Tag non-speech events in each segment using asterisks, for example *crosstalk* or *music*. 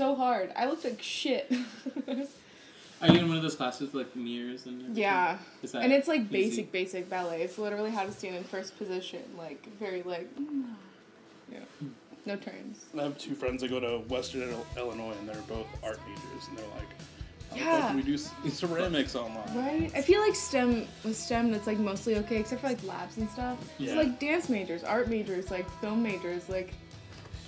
so hard. I looked like shit. *laughs* Are you in one of those classes with, like mirrors and everything? yeah. Is that And it's like easy? basic, basic ballet. It's literally how to stand in first position, like very like, *sighs* yeah, no turns. I have two friends that go to Western Illinois, and they're both art majors, and they're like, "How the fuck Yeah. can we do ceramics online?" Right? I feel like STEM with STEM that's like mostly okay, except for like labs and stuff. Yeah. It's like dance majors, art majors, like film majors, like all the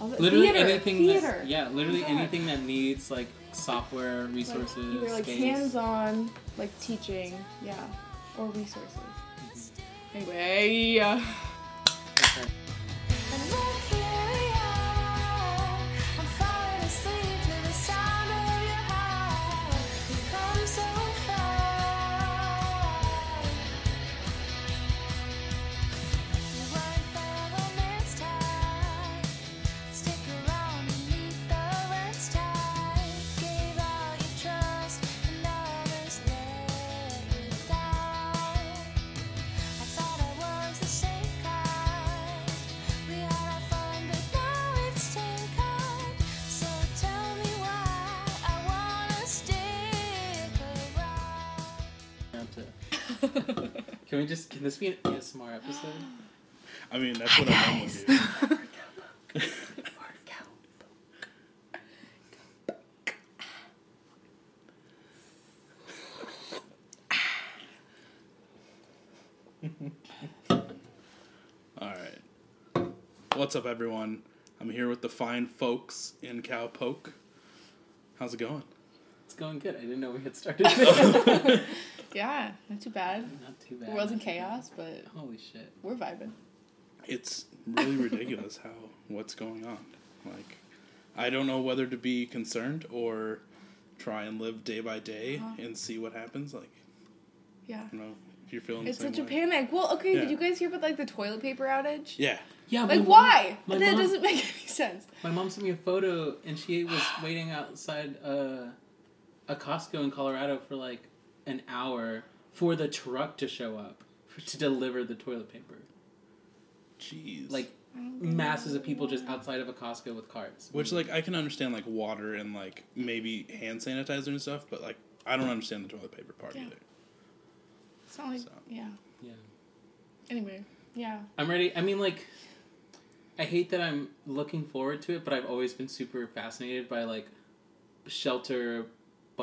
Literally theater, anything. theater. That, yeah, literally God. anything that needs like software Like, resources. either like space. hands-on, like teaching, yeah, or resources. Mm-hmm. Anyway, uh, Okay. We just? Can this be an ASMR episode? I mean, that's what I normally do. Cowpoke. All right. What's up, everyone? I'm here with the fine folks in Cowpoke. How's it going? It's going good. I didn't know we had started. *laughs* *laughs* yeah, not too bad. Not too bad. The world's in chaos, but Holy shit. we're vibing. It's really ridiculous how what's going on. Like, I don't know whether to be concerned or try and live day by day Uh-huh. and see what happens. Like, Yeah. you know, if you're feeling It's the same such a panic. Well, okay, Yeah. did you guys hear about like the toilet paper outage? Yeah. Yeah. Like why? My that mom, doesn't make any sense. my mom sent me a photo, and she was waiting outside uh, a Costco in Colorado for like an hour for the truck to show up to deliver the toilet paper. Jeez. Like masses of people just outside of a Costco with carts. Which, like, I can understand, like, water and, like, maybe hand sanitizer and stuff, but, like, I don't understand the toilet paper part Yeah. either. It's not like So. yeah. Yeah. Anyway, yeah. I'm ready. I mean, like, I hate that I'm looking forward to it, but I've always been super fascinated by like shelter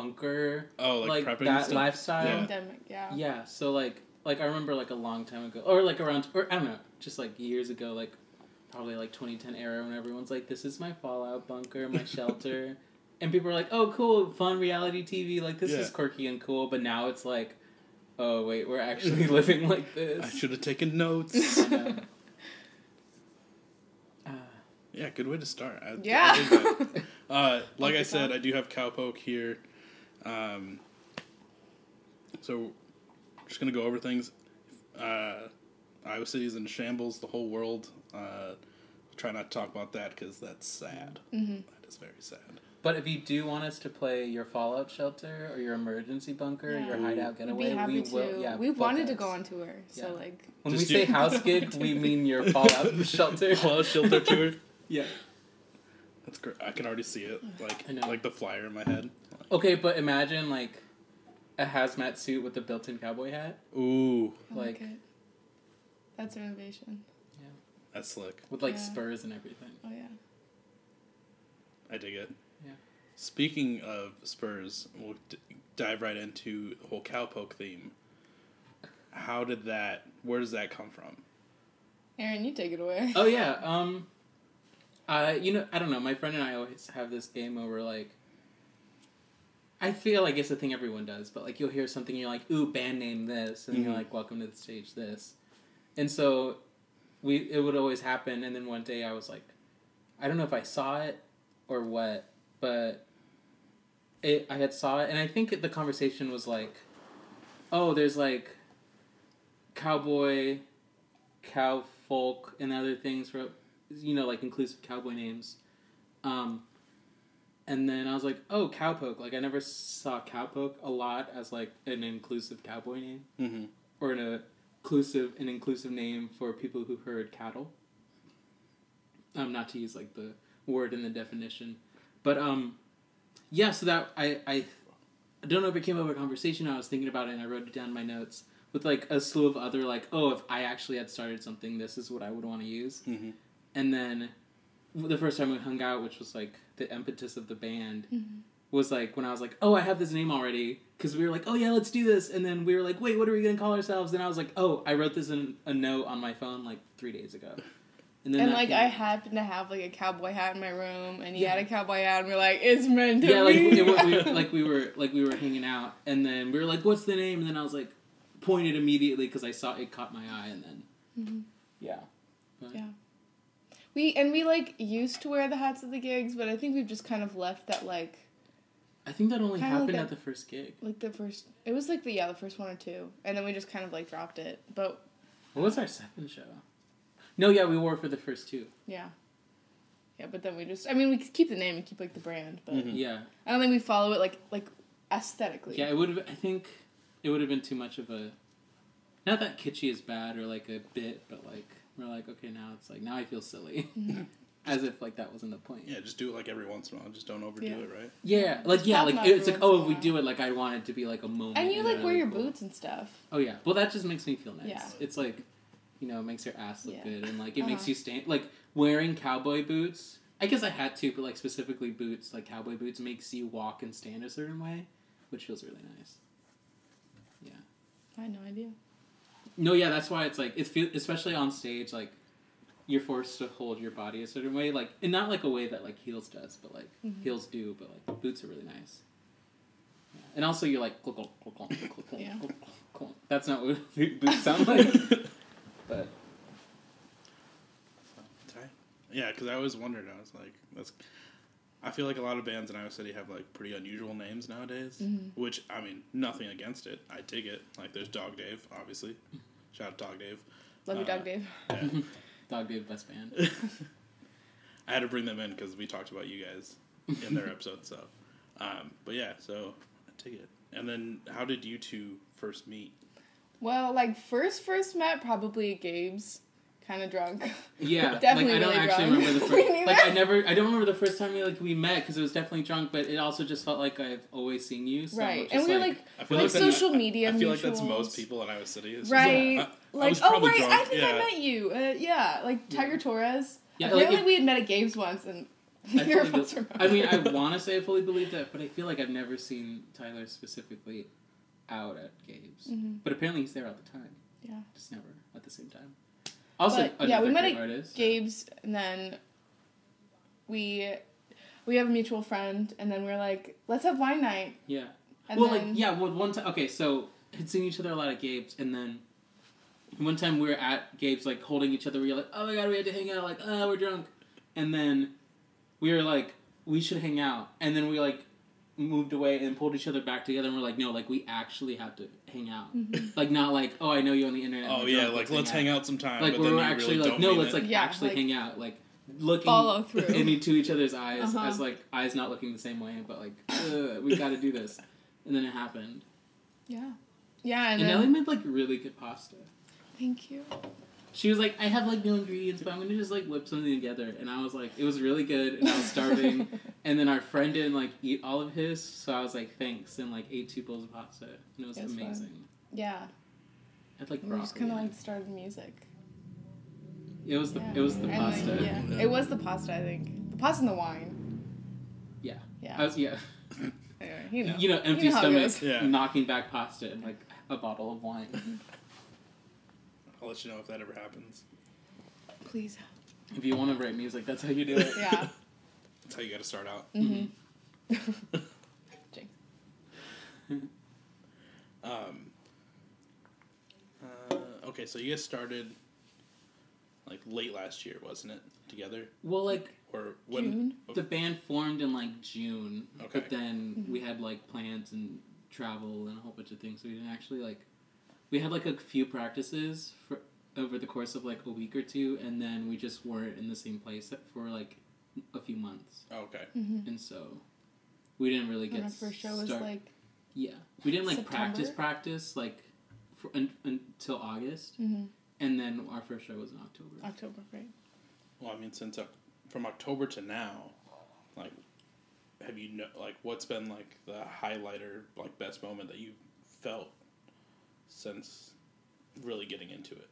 bunker Oh, like, like prepping that stuff? lifestyle. Yeah. Pandemic, yeah. Yeah. So like, like I remember like a long time ago, or like around, or I don't know, just like years ago, like probably like 2010 era when everyone's like, "This is my Fallout bunker, my *laughs* shelter," and people are like, "Oh, cool, fun reality TV. Like this Yeah. is quirky and cool." But now it's like, "Oh wait, we're actually *laughs* living like this." I should have taken notes. *laughs* Yeah. Uh, yeah, good way to start. I, Yeah. I. Uh, like I said, I do have Cowpoke here. Um, so, just gonna go over things. Uh, Iowa City is in shambles. The whole world. Uh, try not to talk about that because that's sad. Mm-hmm. That is very sad. But if you do want us to play your Fallout shelter or your emergency bunker, Yeah. your hideout We'd getaway, be we to. will. Yeah, we book wanted to go on tour, so Yeah. like When Just we say *laughs* house gig, we *laughs* mean your Fallout *laughs* shelter. Fallout shelter tour. Yeah. That's great. I can already see it, *sighs* like I know. like the flyer in my head. Okay, but imagine like a hazmat suit with a built-in cowboy hat, Ooh, I like, Like- it. That's innovation. Yeah. That's slick. with like Yeah. spurs and everything. Oh yeah. I dig it. Yeah. Speaking of Spurs, we'll d- dive right into the whole cowpoke theme. How did that? Where does that come from? Aaron, you take it away. Oh yeah. Um. Uh, you know, I don't know. My friend and I always have this game where we're like. I feel like it's a thing everyone does, but like you'll hear something, you're like, "Ooh, band name this," and you're Mhm. like, "Welcome to the stage this," and so we it would always happen. And then one day I was like, I don't know if I saw it or what, but it I had saw it, and I think the conversation was like, "Oh, there's like cowboy, cow folk, and other things for you know like inclusive cowboy names." Um, and then I was like, "Oh, cowpoke!" Like I never saw cowpoke a lot as like an inclusive cowboy name Mm-hmm. or an inclusive an inclusive name for people who herd cattle. Um, not to use like the word in the definition, but um, yeah, so that I, I I don't know if it came up in a conversation. I was thinking about it and I wrote it down in my notes with like a slew of other like, oh, if I actually had started something, this is what I would want to use. Mhm. And then the first time we hung out, which was like the impetus of the band, Mm-hmm. was like when I was like, oh, I have this name already because we were like, oh yeah, let's do this. And then we were like, wait, what are we gonna call ourselves? And I was like, oh, I wrote this in a note on my phone like three days ago. And then And like came- I happened to have like a cowboy hat in my room, and he Yeah. had a cowboy hat, and we're like, it's meant to yeah, like be. it, wa- we, *laughs* like we were like we were hanging out, and then we were like, "What's the name?" And then I was like, pointed immediately because I saw it caught my eye, and then Mhm. yeah, But- Yeah. We and we like used to wear the hats at the gigs, but I think we've just kind of left that like I think that only Kinda like happened at the first gig. like the first. It was like the yeah the first one or two, and then we just kind of like dropped it. But What was our second show? No, yeah, we wore it for the first two. yeah, yeah. But then we just I mean we could keep the name and keep like the brand, but Mhm. Yeah, I don't think we follow it like like aesthetically. yeah, it would have. I think it would have been too much of a. Not that kitschy is bad or like a bit, but like we're like okay now it's like now I feel silly, *laughs* Mm-hmm. as if like that wasn't the point. Yeah, just do it like every once in a while. Just don't overdo Yeah. it, right? Yeah, like Just yeah, pop like them out it's like once in oh, a if we while. do it, like I want it to be like a moment. And you like really wear your cool. boots and stuff. Oh yeah, well that just makes me feel nice. Yeah. It's like, you know, it makes your ass look Yeah. good and like it makes Uh-huh. you stand like wearing cowboy boots. I guess I had to, but like specifically boots, like cowboy boots, makes you walk and stand a certain way, which feels really nice. Yeah. I had no idea. No, yeah, that's why it's like it's feel especially on stage like you're forced to hold your body a certain way, like and not like a way that like heels does, but like Mhm. heels do, but like boots are really nice. Yeah. And also you're like. That's not what *laughs* boots sound like. *laughs* but Sorry. Yeah, because I always wondered. I was like, that's. I feel like a lot of bands in Iowa City have like pretty unusual names nowadays. Mhm. Which I mean, nothing against it. I dig it. Like there's Dog Dave, obviously. Shout out Dog Dave. Love you, Uh, Dog Dave. Yeah. *laughs* Dog Dave best band. *laughs* I had to bring them in because we talked about you guys in their *laughs* episode. So, um, but yeah, so I dig it. And then, how did you two first meet? Well, like first first met probably at Gabe's, kind of drunk. Yeah, Definitely like I don't really actually drunk. remember the *laughs* first. neither. like I never, I don't remember the first time we like we met because it was definitely drunk, but it also just felt like I've always seen you. So right, it's and we were like, I feel like like that's- social media. I feel like that's most people in Iowa City. It's just Right, like, I- I like was oh probably right, I think yeah. I met you. Uh, yeah, like Tiger Torres. Yeah, like, Apparently if- we had met at Gabe's once, and I, neither *laughs* fully of us be- remember. I mean, *laughs* I want to say I fully believe that, but I feel like I've never seen Tyler specifically out at Gabe's. Mhm. But apparently he's there all the time. Yeah. just never at the same time. Also, But, yeah, we met at artist. Gabe's, and then we we have a mutual friend, and then we're like, let's have wine night. Yeah. And well, then, like yeah, well, one time. Okay, so had seen each other a lot at Gabe's, and then one time we were at Gabe's, like holding each other. We were like, "Oh my god, we had to hang out." Like, "Oh, we're drunk," and then we were like, "We should hang out," and then we like moved away and pulled each other back together, and we're like, "No, like we actually have to hang out." Mhm. Like not like, "Oh, I know you on the internet." Oh yeah, like let's hang out sometime. Like but we then were you actually really like, no, let's it. like Yeah, actually like, hang out, like looking follow through. into each other's eyes Uh-huh. as like eyes not looking the same way, but like "Ugh, we got to do this, and then it happened. yeah, yeah, and, And, then Ellie made like really good pasta. thank you. She was like, I have like no ingredients, but I'm gonna just like whip something together. And I was like, it was really good, and I was starving. *laughs* and then our friend didn't like eat all of his, so I was like, thanks, and like ate two bowls of pasta, and it was It was fun. amazing. yeah, I had like and we just kind of like started music. it. it was the yeah. it was the And, like, pasta. yeah, Yeah. it was the pasta. I think the pasta and the wine. Yeah. Yeah. I was yeah. anyway, you know. You know, empty know stomach. Yeah. knocking back pasta and like a bottle of wine. *laughs* I'll let you know if that ever happens. Please. if you want to write music, that's how you do it. Yeah. *laughs* That's how you got to start out. *laughs* hmm *laughs* Um, uh, okay, so you guys started like late last year, wasn't it? Together Well, like or when? June. the band formed in like June, Okay. but then Mm-hmm. we had like plans and travel and a whole bunch of things. So we didn't actually like. We had like a few practices for over the course of like a week or two, and then we just weren't in the same place for like a few months, Oh, okay. hmm and so we didn't really get And our first show was like. yeah we didn't like September? practice practice like for, un, until August, hmm and then our first show was in October. October, right? Well, I mean, since Oc- from October to now, like, have you know like what's been like the highlight or like best moment that you felt since really getting into it?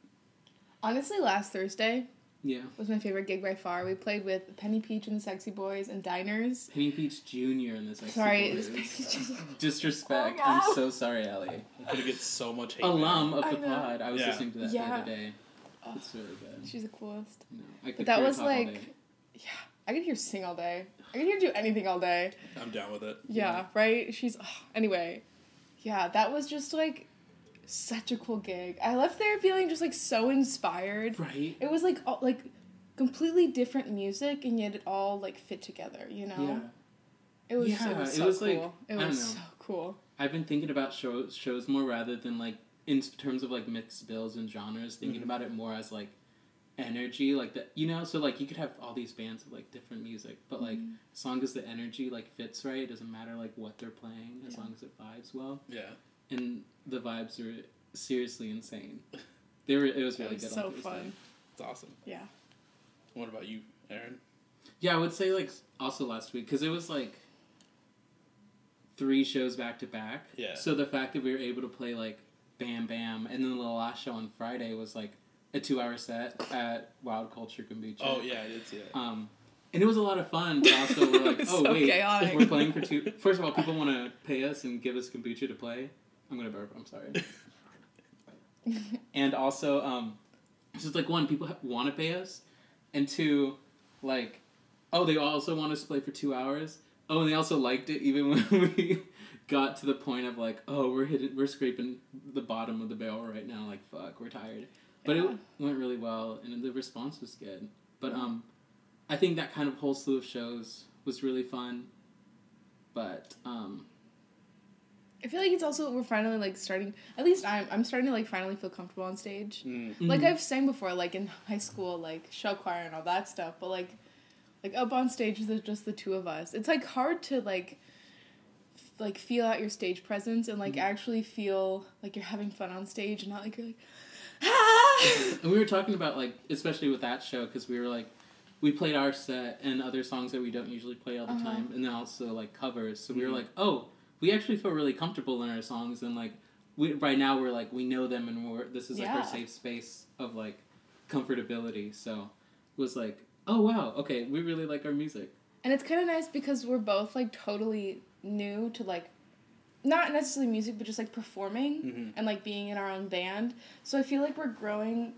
Honestly, last Thursday Yeah. was my favorite gig by far. We played with Penny Peach and the Sexy Boys and Diners. Penny Peach Jr. in this. Sorry, Boys. it's *laughs* Disrespect. Oh, I'm so sorry, Ellie. I'm gonna get so much hate. Alum of the know. pod. I was Yeah. listening to that Yeah. the other day. Oh, It's really good. she's the coolest. No, I could But that hear her was all like, day. yeah, I could hear sing all day. I could hear do anything all day. I'm down with it. Yeah, right? She's, oh, anyway, yeah, that was just like such a cool gig. I left there feeling just like so inspired. right. It was like, all, like, completely different music and yet it all like fit together, you know? Yeah. It was, Yeah, it was it so was, cool. like, it I don't was know. so cool. I've been thinking about shows shows more rather than like in terms of like mixed bills and genres. Thinking Mhm. about it more as like energy, like the you know. So like you could have all these bands of like different music, but like Mhm. as long as the energy like fits right, it doesn't matter like what they're playing as Yeah. long as it vibes well. Yeah. And the vibes were seriously insane. They were. It was It really was good. so on fun. It's awesome. Yeah. What about you, Aaron? Yeah, I would say like also last week because it was like three shows back to back. Yeah. So the fact that we were able to play like Bam Bam and then the last show on Friday was like a two-hour set at Wild Culture Kombucha. Oh yeah, I did see it. Um, and it was a lot of fun, but also we're *laughs* like, oh So wait, chaotic. we're playing for two. First of all, people want to pay us and give us kombucha to play. I'm gonna burp. I'm sorry. and also, um, so it's like one, people want to pay us, and two, like, oh, they also want us to play for two hours. Oh, and they also liked it even *laughs* when we got to the point of like, oh, we're hitting, we're scraping the bottom of the barrel right now. Like, fuck, we're tired. But Yeah. it went really well, and the response was good. But um, I think that kind of whole slew of shows was really fun. But um, I feel like it's also we're finally like starting. At least I'm I'm starting to like finally feel comfortable on stage. Mm. Like mhm. I've sang before, like in *laughs* high school, like show choir and all that stuff. But like, like up on stage, there's just the two of us. It's like hard to like, f- like feel out your stage presence and like Mhm. actually feel like you're having fun on stage and not like you're like, *laughs* ah. And we were talking about like, especially with that show, because we were like, we played our set and other songs that we don't usually play all the Uh-huh. time, and then also like covers. So we were Mhm. like, oh, we actually feel really comfortable in our songs, and like, we right now we're like we know them, and we're this is like Yeah. our safe space of like comfortability. So it was like, oh wow, okay, we really like our music. And it's kind of nice because we're both like totally new to like, not necessarily music, but just like performing. Mhm. and like being in our own band. So I feel like we're growing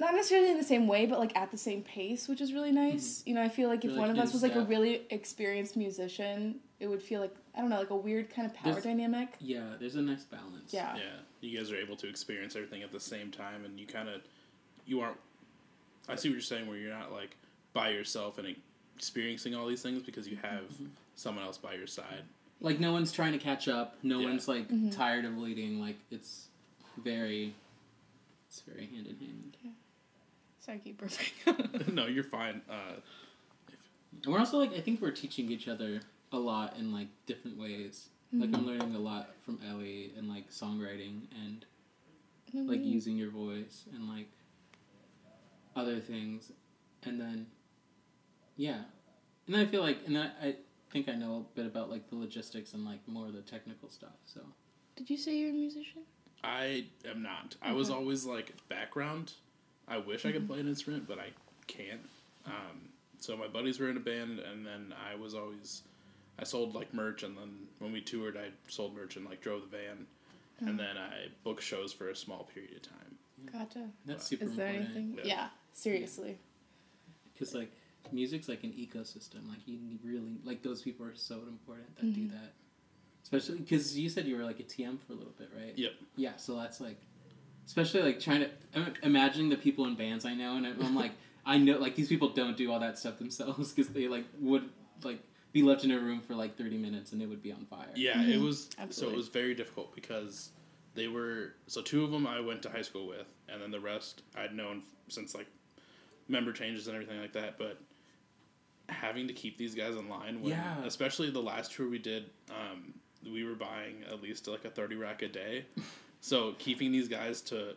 not necessarily in the same way, but like at the same pace, which is really nice. You know, I feel like if You're, one of us was like a really experienced musician, it would feel like I don't know, like a weird kind of power There's- dynamic. Yeah, there's a nice balance. Yeah. Yeah, you guys are able to experience everything at the same time, and you kind of, you aren't. I see what you're saying, where you're not like by yourself and experiencing all these things because you have Mm-hmm. someone else by your side. Like no one's trying to catch up. No Yeah. one's like Mhm. tired of leading. Like it's very, it's very hand in hand. Sorry, keep perfect. *laughs* no, you're fine. Uh, And we're also like I think we're teaching each other a lot in like different ways. Like I'm learning a lot from Ellie and like songwriting and like using your voice and like other things, and then yeah, and then I feel like and then I think I know a bit about like the logistics and like more of the technical stuff. So Did you say you're a musician? I am not. I was always like background. I wish I could play an instrument, but I can't. Um, so my buddies were in a band, and then I was always I sold like merch, and then when we toured, I sold merch and like drove the van, and then I booked shows for a small period of time. Gotcha. that's super Is there important. anything? Yeah. Yeah. seriously. Because like music's like an ecosystem. Like you really like those people are so important that do Mhm. that. Especially because you said you were like a TM for a little bit, right? Yep. Yeah. So that's like, especially like trying to I'm imagining the people in bands I know, and I'm I'm like, *laughs* I know like these people don't do all that stuff themselves because they like would like be left in a room for like 30 minutes and it would be on fire. Yeah, it Mhm. was so Absolutely. it was very difficult because they were so two of them I went to high school with, and then the rest I'd known since like member changes and everything like that. But having to keep these guys in line, when, Yeah. especially the last tour we did, um, we were buying at least like a thirty rack a day, *laughs* so keeping these guys to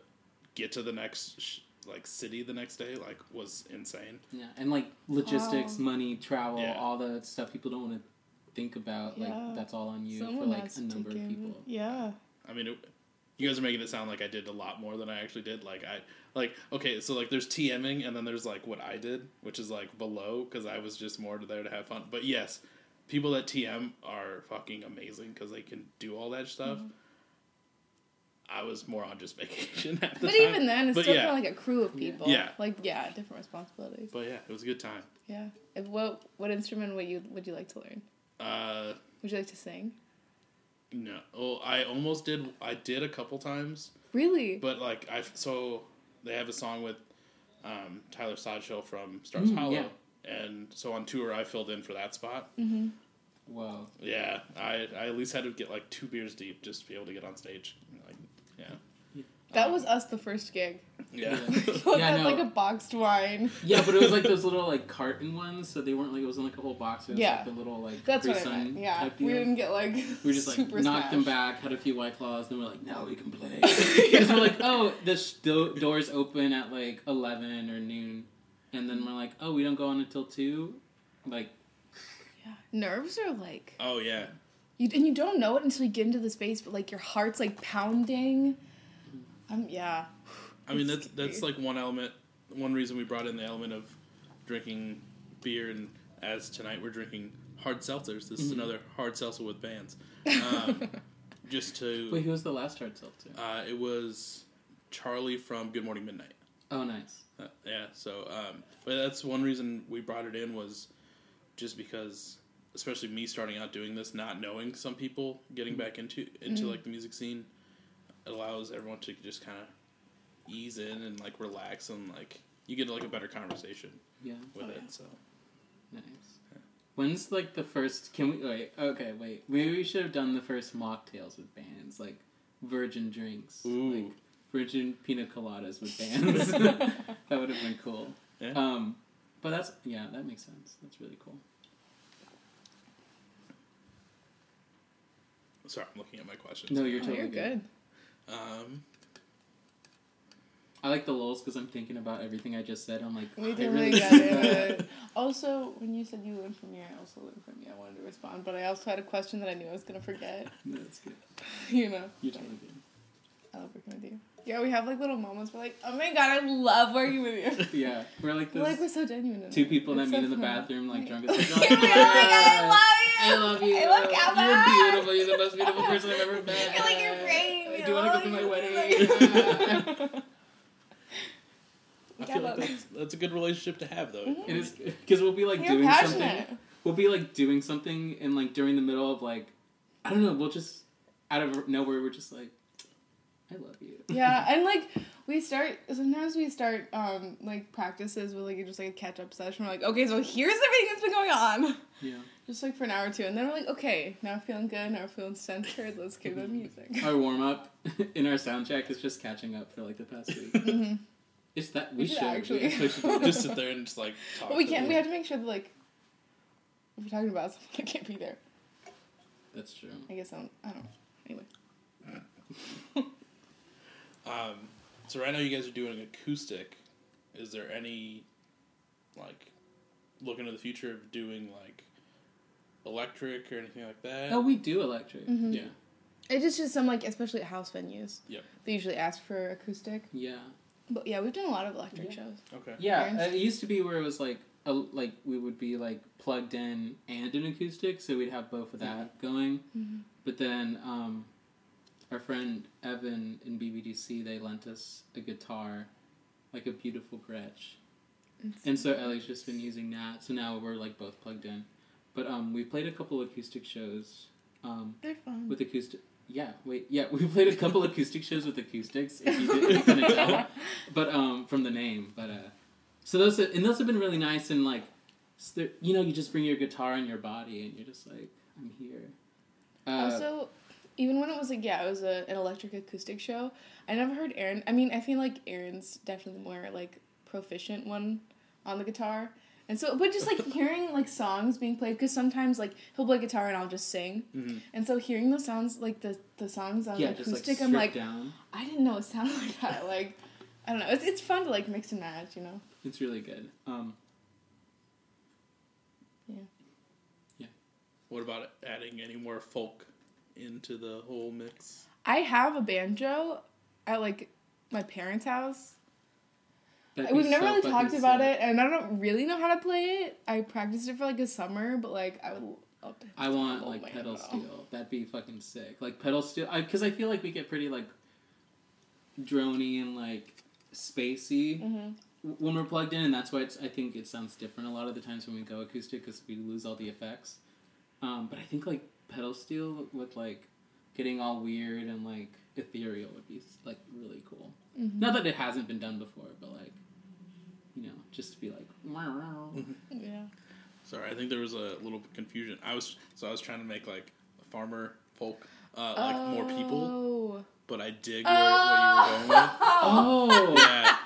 get to the next sh- like city the next day like was insane. Yeah, and like logistics, Wow. money, travel, Yeah. all the stuff people don't want to think about Yeah. like that's all on you Someone for like a number of people. in- Yeah. I mean, it, you guys are making it sound like I did a lot more than I actually did. Like I like okay, so like there's TMing and then there's like what I did, which is like below because I was just more there to have fun. But yes, people that TM are fucking amazing because they can do all that stuff. Mm-hmm. I was more on just *laughs* vacation at the But time. even then, it's But still yeah. of like a crew of people. Yeah. Like yeah, different responsibilities. But yeah, it was a good time. Yeah. If, what what instrument would you would you like to learn? Uh, Would you like to sing? no, oh, I almost did. I did a couple times. Really? But like I so they have a song with um, Tyler Sodshill from Stars Mm, Hollow, yeah. and so on tour I filled in for that spot. mm-hmm. Whoa. Yeah, I I at least had to get like two beers deep just to be able to get on stage. Like, yeah, That Um, was us the first gig. yeah. Look Yeah, I at know. like a boxed wine. Yeah, but it was like *laughs* those little like carton ones, so they weren't like it wasn't like a whole box. It was Yeah. like the little like That's what I Capri Sun meant. Yeah. type We deal. didn't get like We just like super knocked them smashed. back, had a few white claws, then we're like, now we can play. *laughs* Because we're like, oh, the sh- do- doors open at like eleven or noon, and then we're like, oh, we don't go on until two. Like, Yeah. Nerves are like Oh yeah, you and you don't know it until you get into the space, but like your heart's like pounding. Um yeah. I mean It's that's that's scary. like one element. One reason we brought in the element of drinking beer, and as tonight we're drinking hard seltzers. This is Mhm. another hard seltzer with bands. Um, *laughs* just to wait, who was the last hard seltzer? Uh, it was Charlie from Good Morning Midnight. Oh, nice. Uh, yeah, so um, but that's one reason we brought it in was just because, especially me starting out doing this, not knowing some people getting back into into Mhm. like the music scene, it allows everyone to just kind of ease in and like relax and like you get like a better conversation Yeah, with Oh, it. yeah. So nice. When's like the first? Can we wait? Okay, wait. Maybe we should have done the first mocktails with bands, like virgin drinks, Ooh. like virgin pina coladas with *laughs* bands. *laughs* that would have been cool. Yeah. Um, but that's yeah, that makes sense. That's really cool. Sorry, I'm looking at my questions. No, you're Oh, totally you're good. good. Um, I like the lulls because I'm thinking about everything I just said. I'm like, We I totally really got it. *laughs* Also, when you said you learned from me, I also learned from you. I wanted to respond, but I also had a question that I knew I was gonna forget. *laughs* No, that's good. *laughs* you know. You're totally good. I love working with you. Yeah, we have like little moments where like, oh my god, I love working with you. Yeah, we're like this. We're like we're so genuine. two it. people that It's meet in the bathroom, like drunk as You're fuck. like, oh my god, I love you. I love Calvin. You're beautiful. You're the most beautiful person I've ever met. You're like your brain. Do you want to go to my wedding? *laughs* I feel like that's, that's a good relationship to have though. it is because we'll be like You're doing passionate. something. We'll be like doing something, and like during the middle of like, I don't know. We'll just out of nowhere, we're just like, I love you. Yeah, and like we start sometimes we start um like practices with like just like a catch up session. We're like, okay, so here's everything that's been going on. Yeah. Just like for an hour or two, and then we're like, okay, now we're feeling good, now we're feeling centered. Let's give them music. *laughs* Our warm up *laughs* in our sound check is just catching up for like the past week. *laughs* hmm It's that we, We should should actually. We actually should. Just sit there and just like talk. But we can't. them. We have to make sure that like if we're talking about something, I can't be there. That's true. I guess I don't. I don't. know. Anyway, Um, so right now you guys are doing acoustic. Is there any like look into the future of doing like electric or anything like that? Oh, we do electric. Mhm. Yeah. it is just some like especially at house venues. Yep. They usually ask for acoustic, Yeah. but yeah, we've done a lot of electric Yeah. shows. Okay. Yeah, uh, it used to be where it was like a, like we would be like plugged in and an acoustic, so we'd have both of that going. Mhm. But then um, our friend Evan in BBDC they lent us a guitar, like a beautiful Gretsch, It's- and so Ellie's just been using that. So now we're like both plugged in. But um, we played a couple acoustic shows um, They're fun. with acoustic. Yeah, wait, yeah, *laughs* we played a couple acoustic shows with acoustics. If you, did, you couldn't tell, but um, from the name, but uh, so those and those have been really nice and like, you know, you just bring your guitar and your body and you're just like, I'm here. Uh, also, even when it was like yeah, it was a, an electric acoustic show. I never heard Aaron. I mean, I feel like Aaron's definitely the more like proficient one on the guitar. And so, but just like *laughs* hearing like songs being played, because sometimes like he'll play guitar and I'll just sing, Mhm. and so hearing the sounds like the the songs on yeah, the just like acoustic, I'm like, down. I didn't know it sounded *laughs* like that. Like, I don't know. It's it's fun to like mix and match, you know. It's really good. Um, yeah. Yeah. What about adding any more folk into the whole mix? I have a banjo at like my parents' house. That'd We've never so really talked about it, and I don't really know how to play it. I practiced it for like a summer, but like I would love to. I want Oh like pedal steel. That'd be fucking sick. Like pedal steel, because I, feel like we get pretty like drony and like spacey Mhm. when we're plugged in, and that's why it's. I think it sounds different a lot of the times when we go acoustic because we lose all the effects. Um, but I think like pedal steel with like getting all weird and like ethereal would be like really cool. Mhm. Not that it hasn't been done before, but like you know, just to be like. Yeah. Sorry, I think there was a little confusion. I was so I was trying to make like farmer folk, uh, like more people, Oh. but I dig where, what you were going with. Oh, Yeah,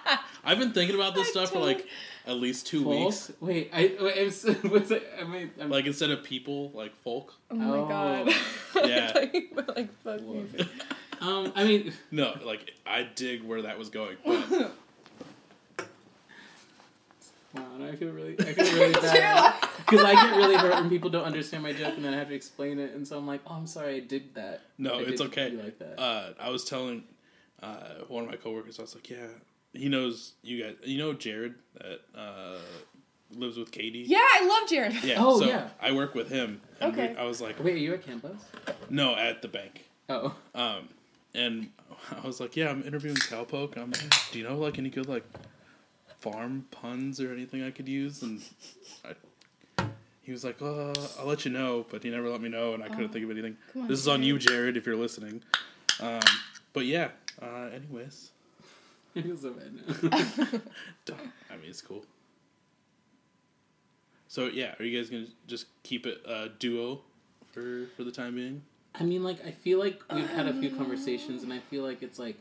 I've been thinking about this stuff for like at least two folk? weeks. Wait, I wait, I'm, so- *laughs* what's it? I mean, I'm, Like instead of people, like folk. Oh my Oh. god. *laughs* Yeah. About, like fuck music. um, I mean, *laughs* No, like I dig where that was going. But wow, now I feel really, I feel really *laughs* bad because I get really hurt when people don't understand my joke and then I have to explain it, and so I'm like, oh, I'm sorry, I did that. No, I it's okay. like that. uh, I was telling uh, one of my coworkers, I was like, yeah, he knows you guys. You know Jared that uh, lives with Katie. Yeah, I love Jared. Yeah. Oh, so yeah. I work with him. And we- Okay. I was like, Wait, are you at campus? no, at the bank. Oh, Um, and *laughs* I was like, yeah, I'm interviewing Cowpoke. I'm, do you know like any good like farm puns or anything I could use? And I, he was like, uh, I'll let you know, but he never let me know, and I couldn't Oh. think of anything. On, This is on you, Jared. Jared, if you're listening. Um, but yeah. Uh, anyways, I feel so bad now. I mean, it's cool. So yeah, are you guys gonna just keep it uh, duo for for the time being? I mean, like, I feel like we've had a few conversations, and I feel like it's like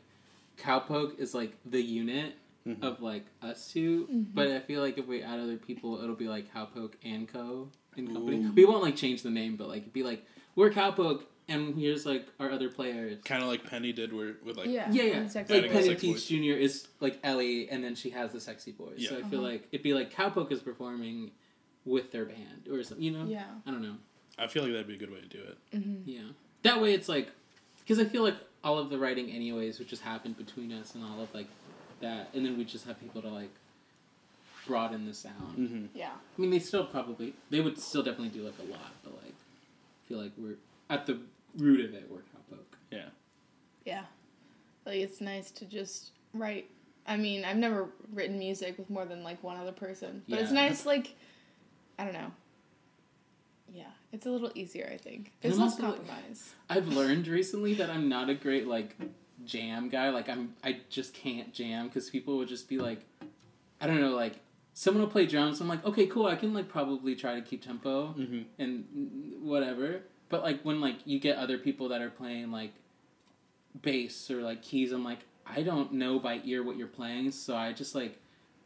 Cowpoke is like the unit Mhm. of like us 2 Mhm. but I feel like if we add other people, it'll be like Cowpoke and Co. in company. Ooh. We won't like change the name, but like it'd be like we're Cowpoke, and here's like our other players. Kind of like Penny did, where with like yeah. Yeah, yeah. Exactly. Like Penny Peach. Jr. is like Ellie, and then she has the Sexy Boys. So I feel Uh-huh. like it'd be like Cowpoke is performing with their band or something. You know? Yeah. I don't know. I feel like that'd be a good way to do it. hmm Yeah. That way, it's like because I feel like all of the writing, anyways, which has happened between us and all of like that, and then we just have people to like broaden the sound. Mm-hmm. Yeah. I mean, they still probably they would still definitely do like a lot, but like I feel like we're at the root of it. We're Cowpoke. Yeah. Yeah. Like it's nice to just write. I mean, I've never written music with more than like one other person, but it's nice. Like, I don't know. Yeah, it's a little easier. I think And there's less also, like- compromise. I've learned recently that I'm not a great like jam guy. Like I'm, I just can't jam because people would just be like, I don't know, like someone will play drums. I'm like, okay, cool. I can like probably try to keep tempo Mm-hmm. and whatever. But like when like you get other people that are playing like bass or like keys, I'm like, I don't know by ear what you're playing, so I just like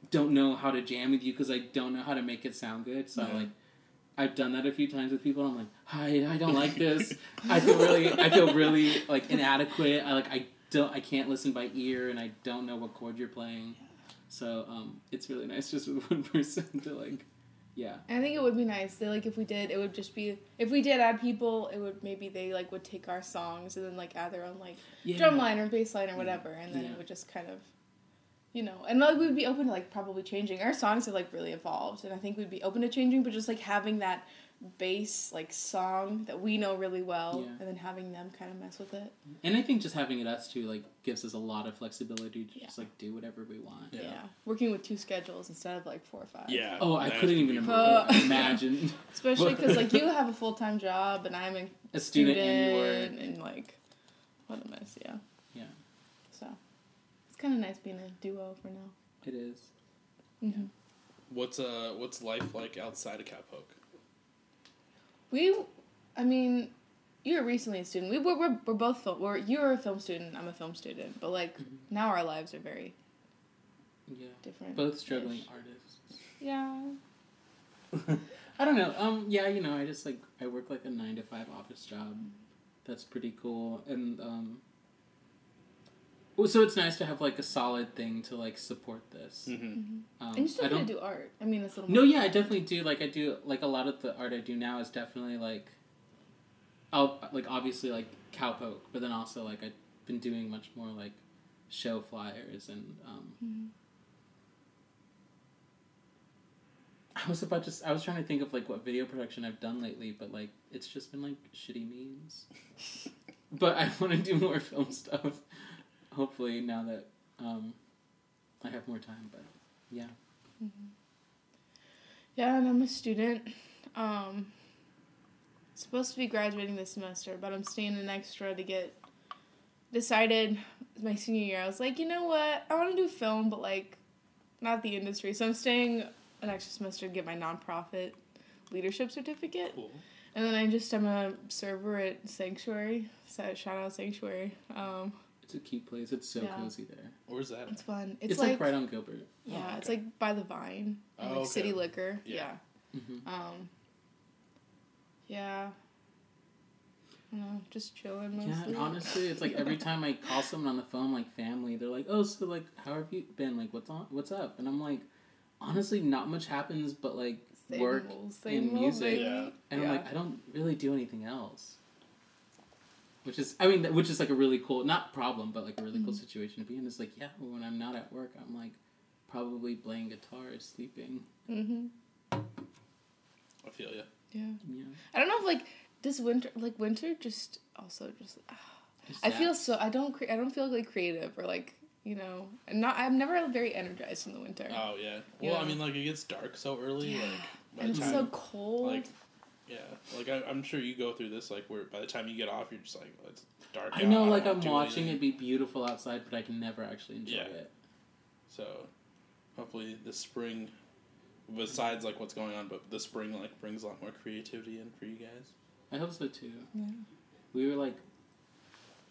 don't know how to jam with you because I don't know how to make it sound good. So Yeah. like. I've done that a few times with people. And I'm like, hi, I don't like this. I feel really, I feel really like inadequate. I like, I don't, I can't listen by ear, and I don't know what chord you're playing. So um, it's really nice *laughs* just with one person to like, yeah, I think it would be nice. That, like if we did, it would just be if we did add people, it would maybe they like would take our songs and then like add their own like yeah. drum line or bass line or whatever, and then Yeah. it would just kind of, you know, and like we'd be open to like probably changing. Our songs have like really evolved, and I think we'd be open to changing, but just like having that bass like song that we know really well, Yeah. and then having them kind of mess with it. And I think just having it us two like gives us a lot of flexibility to Yeah. just like do whatever we want. Yeah. Yeah. working with two schedules instead of like four or five. Yeah. Oh, I couldn't even be brutal. *laughs* imagine *laughs* especially because like you have a full time job and I'm a a student, student, and and like what a mess. Yeah. Yeah. So it's kind of nice being a duo for now. It is. hmm What's uh what's life like outside of Cowpoke? We, I mean, you're recently a student. We we're, we're, we're both film. We're you're a film student. I'm a film student. But like Mhm. now, our lives are very Yeah. different. Both struggling artists. Yeah. *laughs* I don't know. Um, yeah, you know, I just like I work like a nine to five office job. That's pretty cool, and um, well, so it's nice to have like a solid thing to like support this. Mm-hmm. Um, And you still I gonna don't. do art. I mean, it's a little. No, more yeah, I definitely do. Like I do. Like a lot of the art I do now is definitely like I'll like obviously like cowpoke, but then also like I've been doing much more like show flyers and um. Mhm. I was about to. I was trying to think of like what video production I've done lately, but like it's just been like shitty memes. *laughs* but I want to do more *laughs* film stuff. Hopefully now that um, I have more time. But yeah, Yeah, and I'm a student. Um, supposed to be graduating this semester, but I'm staying an extra to get decided my senior year. I was like, you know what? I want to do film, but like not the industry. So I'm staying an extra semester to get my nonprofit leadership certificate. Cool. And then I just am a server at Sanctuary. So shout out Sanctuary. Um, it's a cute place. It's so Yeah. cozy there. Where's that? it's fun. It's, It's, like, like, right on Gilbert. yeah, Oh, it's okay. like by the Vine, and, Oh, like okay. City Liquor. Yeah. yeah. hmm Um, yeah. I don't know, just chilling Yeah, and honestly, it's like every *laughs* time I call someone on the phone, like family, they're like, "Oh, so like, how have you been? Like, what's on? What's up?" And I'm like, honestly, not much happens, but like Same work, old, same in old, music. baby. Yeah. and yeah. I'm like, I don't really do anything else. Which is, I mean, which is like a really cool, not problem, but like a really cool Mhm. situation to be in. It's like, yeah, when I'm not at work, I'm like probably playing guitar, or sleeping. hmm I feel you. Yeah. Yeah, I don't know if like this winter, like winter, just also just. ah. Just I feel so. I don't. Cre- I don't feel like creative or like you know. I'm not. I'm never very energized in the winter. Oh yeah. Well, I mean, like it gets dark so early. Yeah. Like and it's time, so cold. like, yeah, like I, I'm sure you go through this. Like where by the time you get off, you're just like, it's dark. I know, don't like wanna I'm watching anything. it be beautiful outside, but I can never actually enjoy Yeah. it. So, hopefully this spring, besides like what's going on, but the spring like brings a lot more creativity in for you guys. I hope so too. yeah. We were like,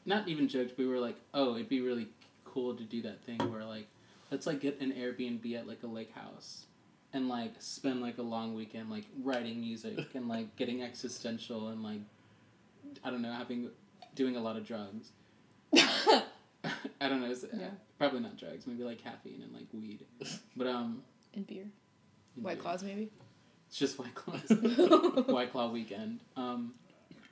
not even joked. We were like, oh, it'd be really cool to do that thing where like, let's like get an Airbnb at like a lake house, and like spend like a long weekend like writing music *laughs* and like getting existential and like, I don't know, having doing a lot of drugs. *laughs* I don't know. It's, Yeah. Probably not drugs. Maybe like caffeine and like weed. But um, and beer. White claws maybe. It's just White *laughs* Claws. White Claw weekend. Um,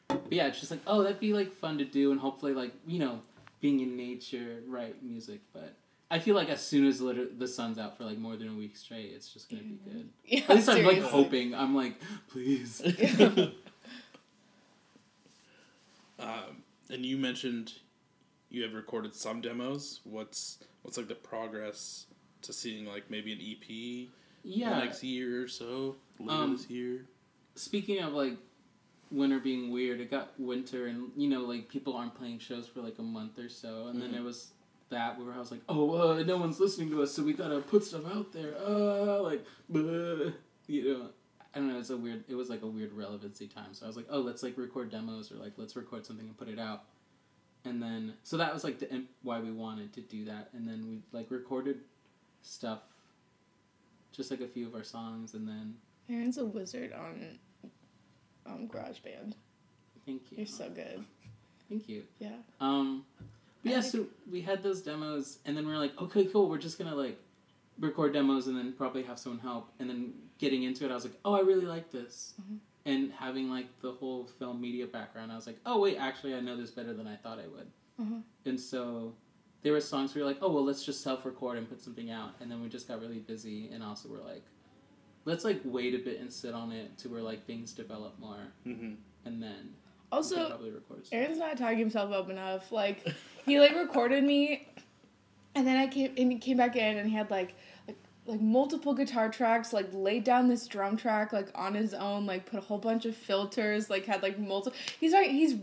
but yeah, it's just like, oh, that'd be like fun to do, and hopefully, like you know, being in nature, write music. But I feel like as soon as liter- the sun's out for like more than a week straight, it's just gonna be good. *laughs* Yeah. At least I'm like hoping. I'm like, please. *laughs* *laughs* Um, and you mentioned you have recorded some demos. What's what's like the progress to seeing like maybe an EP the Yeah. next year or so later Um, this year? Speaking of like winter being weird, it got winter, and you know, like people aren't playing shows for like a month or so, and then Mhm. it was that where I was like, oh, uh, no one's listening to us, so we gotta put stuff out there. Uh, like, bleh. you know, I don't know. It's a weird. It was like a weird relevancy time. So I was like, oh, let's like record demos or like let's record something and put it out. And then so that was like the why we wanted to do that. And then we like recorded stuff, just like a few of our songs, and then Aaron's a wizard on um, GarageBand. thank you. You're so good. Thank you. Yeah. Um, yeah, think- so we had those demos, and then we are like, okay, cool. We're just gonna like record demos, and then probably have someone help. And then getting into it, I was like, oh, I really like this. Mhm. And having like the whole film media background, I was like, oh wait, actually, I know this better than I thought I would. Uh-huh. And so there were songs where we were like, oh well, let's just self-record and put something out. And then we just got really busy, and also we're like, let's like wait a bit and sit on it to where like things develop more, Mm-hmm. and then we can Also, probably record. stuff. Aaron's not talking himself up enough. Like he like recorded me, and then I came and he came back in and he had like like like multiple guitar tracks. Like laid down this drum track like on his own. Like put a whole bunch of filters. Like had like multiple. He's like he's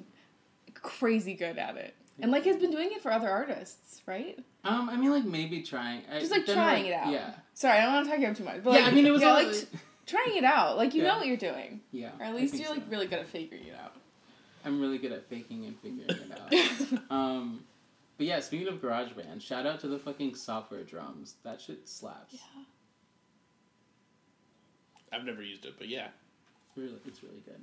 crazy good at it. And like he's been doing it for other artists, right? Um, I mean, like maybe trying. I- Just like trying it out. Yeah, Sorry, I don't want to talk about too much. But yeah. like, I mean, it was yeah, all like trying it out. Like you Yeah. know what you're doing, yeah. or at least you're like really good at figuring it out. I'm really good at faking and figuring it out. *laughs* um, but yeah, speaking of GarageBand, shout out to the fucking software drums. That shit slaps. Yeah. I've never used it, but yeah. Really, it's really good.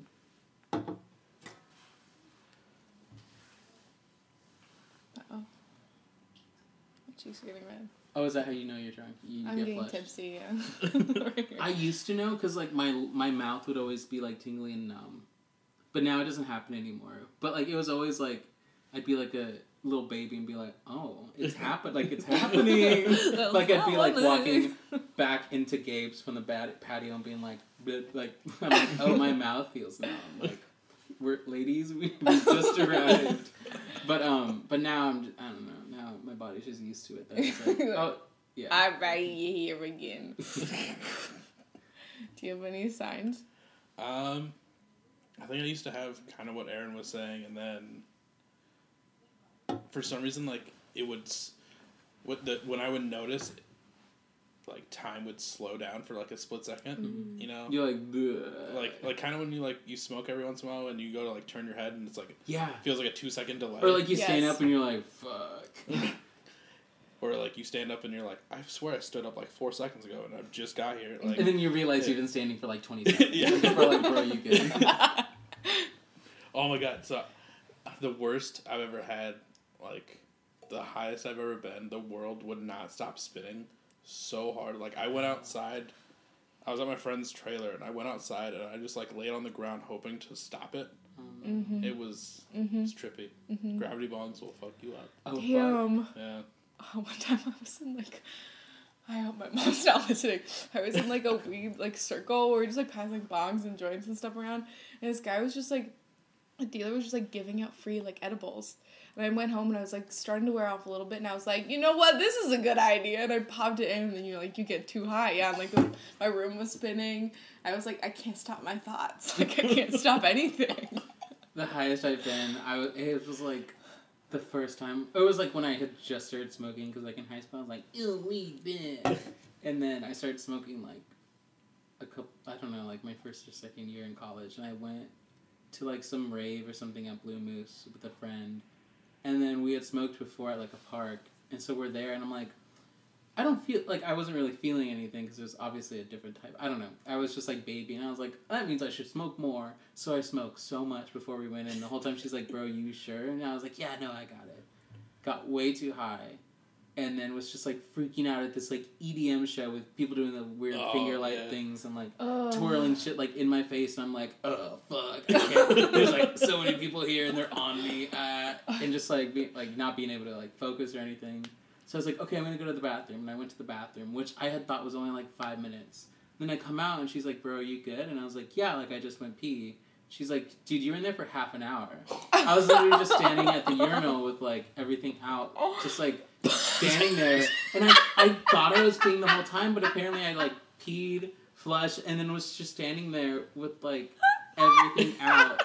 Uh-oh. My cheeks are getting red. Oh, is that how you know you're drunk? You I'm get getting flushed. tipsy. Yeah. *laughs* *laughs* I used to know because like my my mouth would always be like tingly and numb, but now it doesn't happen anymore. But like it was always like I'd be like a little baby and be like, oh, it's *laughs* happened, like it's happening. *laughs* *laughs* like I'd be like walking back into Gabe's from the bad patio and being like, like, I'm like, oh, my mouth feels numb. Like, we're ladies, we, we just arrived. But um, but now I'm, I don't know. Now my body's just used to it. That it's like, oh, yeah. All right, you here again. Do you have any signs? Um, I think I used to have kind of what Aaron was saying, and then for some reason, like it would, s- what the when I would notice, like time would slow down for like a split 2nd mm-hmm. You know, You're like, "Bleh." like like kind of when you like you smoke every once in a while and you go to like turn your head and it's like yeah. it feels like a two second delay. Or like you stand up and you're like, fuck. *laughs* or like you stand up and you're like, I swear I stood up like four seconds ago and I've just got here. Like and then you realize Yeah. you've been standing for like 20 *laughs* seconds. Yeah. Like, bro, you good. *laughs* Oh my god! So, the worst I've ever had, like, the highest I've ever been. The world would not stop spinning so hard. Like, I went outside. I was at my friend's trailer, and I went outside, and I just like laid on the ground, hoping to stop it. Mm-hmm. It was it was trippy. Gravity bongs will fuck you up. Oh, fuck. Damn. Yeah. Oh, one time I was in like, I hope my *laughs* mom's not listening. I was in like a weed like circle where we're just like passing bongs and joints and stuff around, and this guy was just like, the dealer was just like giving out free like edibles. And I went home and I was like starting to wear off a little bit, and I was like, you know what, this is a good idea. And I popped it in, and then you know, like you get too high, yeah. And like the, my room was spinning. I was like, I can't stop my thoughts. *laughs* Like I can't *laughs* stop anything. The highest I've been, I was, it was like the first time. It was like when I had just started smoking because like in high school I was like, ew, weed, bad. and then I started smoking like a couple. I don't know, like my first or second year in college, and I went to like some rave or something at Blue Moose with a friend, and then we had smoked before at like a park, and so we're there, and I'm like. I don't feel like I wasn't really feeling anything because it was obviously a different type. I don't know. I was just like baby, and I was like, that means I should smoke more. So I smoked so much before we went in. The whole time she's like, "Bro, you sure?" And I was like, "Yeah, no, I got it." Got way too high, and then was just like freaking out at this like EDM show with people doing the weird Oh, finger light yeah. things and like Oh. twirling shit like in my face, and I'm like, "Oh fuck!" I can't. There's like so many people here, and they're on me, uh, and just like be, like not being able to like focus or anything. So I was like, okay, I'm gonna go to the bathroom, and I went to the bathroom, which I had thought was only like five minutes. Then I come out, and she's like, "Bro, are you good?" And I was like, "Yeah, like I just went pee." She's like, "Dude, you were in there for half an hour." I was literally just standing at the urinal with like everything out, just like standing there, and I I thought I was peeing the whole time, but apparently I like peed, flushed, and then was just standing there with like everything out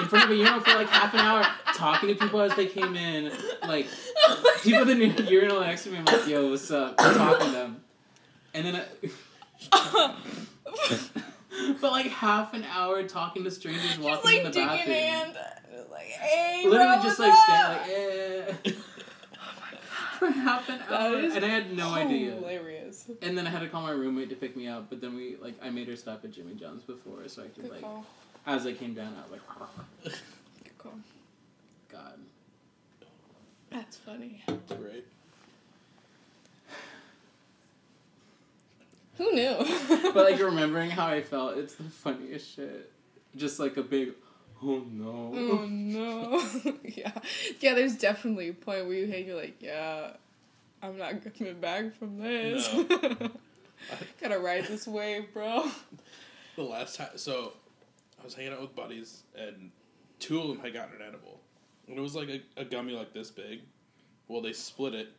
in front of a urinal for like half an hour, talking to people as they came in, like people in the urinal next to me. I'm like, "Yo, what's up?" I'm talking to them, and then. I, *laughs* But like half an hour talking to strangers Just walking like in the bathroom. hand. Just like, hey, Literally just like up? stand like eh. For half an hour. is And I had no idea. Hilarious. And then I had to call my roommate to pick me up, but then we like I made her stop at Jimmy John's before so I could Good like call. as I came down I was like Good call. God. That's funny. Right. Who knew? But like *laughs* remembering how I felt, it's the funniest shit. Just like a big oh no. oh no. *laughs* yeah. Yeah, there's definitely a point where you hate you're like, yeah, I'm not coming back from this. *laughs* Gotta ride this wave, bro. *laughs* The last time, so I was hanging out with buddies, and two of them had gotten an edible, and it was like a, a gummy like this big. Well, they split it,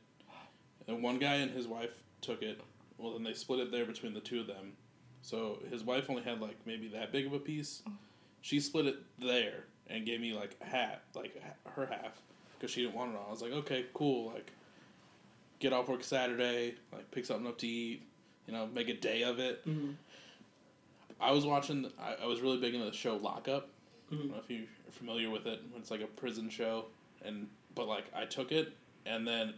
and one guy and his wife took it. Well, then they split it there between the two of them. So his wife only had like maybe that big of a piece. Oh. She split it there and gave me like half, like her half, because she didn't want it all. I was like, okay, cool. Like, get off work Saturday, like pick something up to eat, you know, make a day of it. Mhm. I was watching. I, I was really big into the show Lockup. I Mhm. don't know if you're familiar with it. It's like a prison show, and but like I took it and then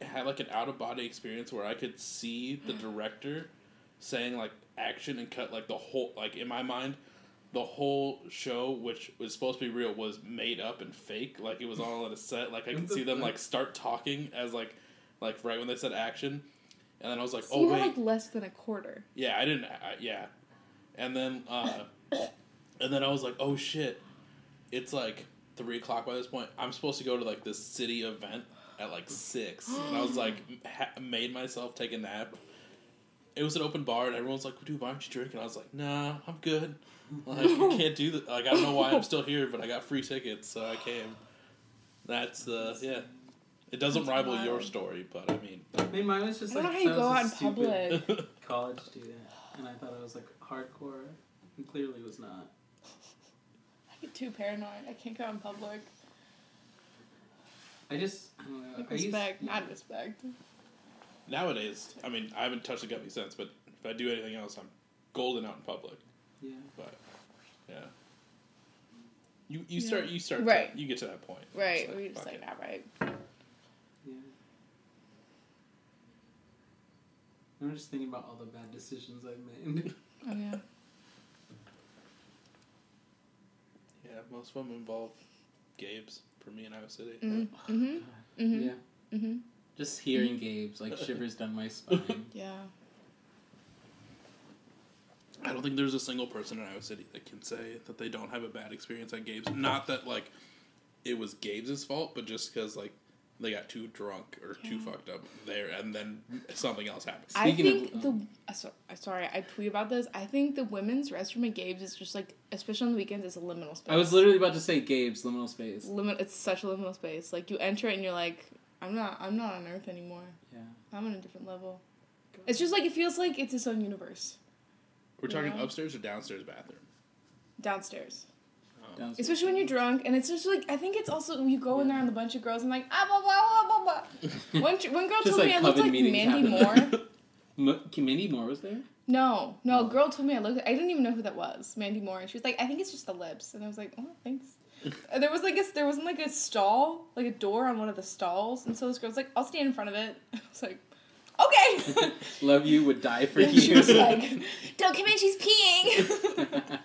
had like an out of body experience where I could see the director saying like action and cut like the whole like in my mind the whole show which was supposed to be real was made up and fake like it was all at a set like I could see them like start talking as like like right when they said action and then I was like So oh you wait like less than a quarter. yeah, I didn't. I, yeah, and then uh, *coughs* and then I was like, oh shit, it's like three o'clock by this point. I'm supposed to go to like this city event at like six, and I was like, *gasps* ha- made myself take a nap. It was an open bar, and everyone's like, "Dude, why don't you drink?" And I was like, "Nah, I'm good. *laughs* Like, I *laughs* can't do that. Like, I don't know why I'm still here, but I got free tickets, so I came." That's uh, the yeah. It doesn't That's rival your story, but I mean, I mean, mine was just I don't like know how you go out in stupid public. *laughs* college student, and I thought I was like hardcore, and clearly was not. I get too paranoid. I can't go out in public. I just I don't know. Like I used- respect, yeah. not respect. nowadays, I mean, I haven't touched a guppy since, but if I do anything else, I'm golden out in public. Yeah. But yeah, you you Yeah. start you start Right. to, you get to that point. Right, It's we just like that, right? Yeah. I'm just thinking about all the bad decisions I've made. *laughs* Oh yeah. Yeah, most of them involve Gabe's for me in Iowa City. Mm-hmm. Mm-hmm. Mm-hmm. Yeah. Mm-hmm. Just hearing Gabe's like shivers down my *laughs* spine. Yeah. I don't think there's a single person in Iowa City that can say that they don't have a bad experience at Gabe's. Not that like it was Gabe's fault, but just because like they got too drunk or too fucked up there, and then something else happened. I think of, the um, uh, so, uh, sorry, I tweet about this. I think the women's restroom at Gabe's is just like, especially on the weekends, it's a liminal space. I was literally about to say Gabe's liminal space. limit. It's such a liminal space. Like you enter it and you're like, I'm not. I'm not on Earth anymore. Yeah. I'm on a different level. It's just like it feels like it's its own universe We're talking Yeah. upstairs or downstairs bathroom. downstairs. Oh. Downstairs. Especially when you're drunk, and it's just like I think it's also when you go in there and a bunch of girls and like ah blah blah blah blah blah. *laughs* One one girl Just told me like I looked like Mandy. Moore. *laughs* M- Mindy Moore was there. No, no, Oh. a girl told me I looked. I didn't even know who that was, Mandy Moore, and she was like, "I think it's just the lips," and I was like, "Oh, thanks." *laughs* And there was like a there wasn't like a stall, like a door on one of the stalls, and so this girl's like, "I'll stand in front of it." I was like, "Okay." *laughs* Love you would die for *laughs* and you. she was *laughs* like, "Don't come in, she's peeing."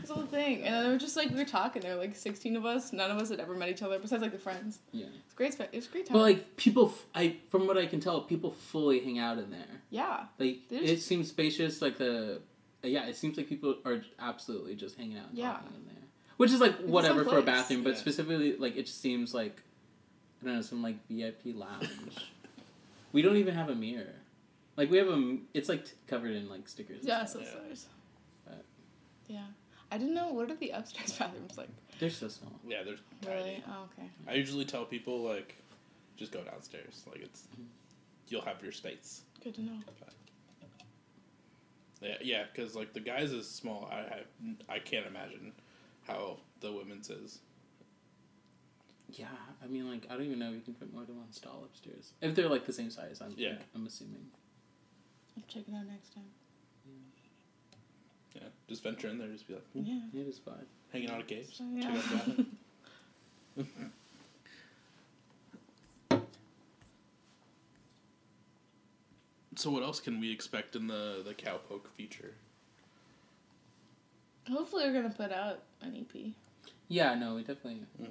this whole thing, and then they were just like we were talking. There were like sixteen of us. None of us had ever met each other besides like the friends. yeah. It's great. spe- It was great time. But like people, f- I from what I can tell, people fully hang out in there. yeah, Like There's- it seems spacious. Like the yeah, it seems like people are absolutely just hanging out and Yeah. talking in there, which is like It's whatever for a bathroom. But Yeah. specifically, like it just seems like I don't know some like VIP lounge. We don't even have a mirror. Like we have a, it's like t- covered in like stickers. yeah, so stars. But- Yeah, I didn't know what are the upstairs *laughs* bathrooms like. They're so small. Yeah, there's Really? tiny. Oh, okay. I usually tell people like, just go downstairs. Like it's, mm-hmm. you'll have your space. Good to know. Yeah, yeah, because like the guys is small. I have, I can't imagine how the women's is. Yeah, I mean, like I don't even know if you can fit more than one stall upstairs. If they're like the same size, I'm Yeah. I'm assuming. I'll check it out next time. Yeah, just venture in there, just be like hmm, Yeah. It is fine. hanging out at Gabe's. So, Check out the bathroom. *laughs* So what else can we expect in the the cowpoke feature? Hopefully, we're gonna put out an E EP. Yeah, no, we definitely. Mhm.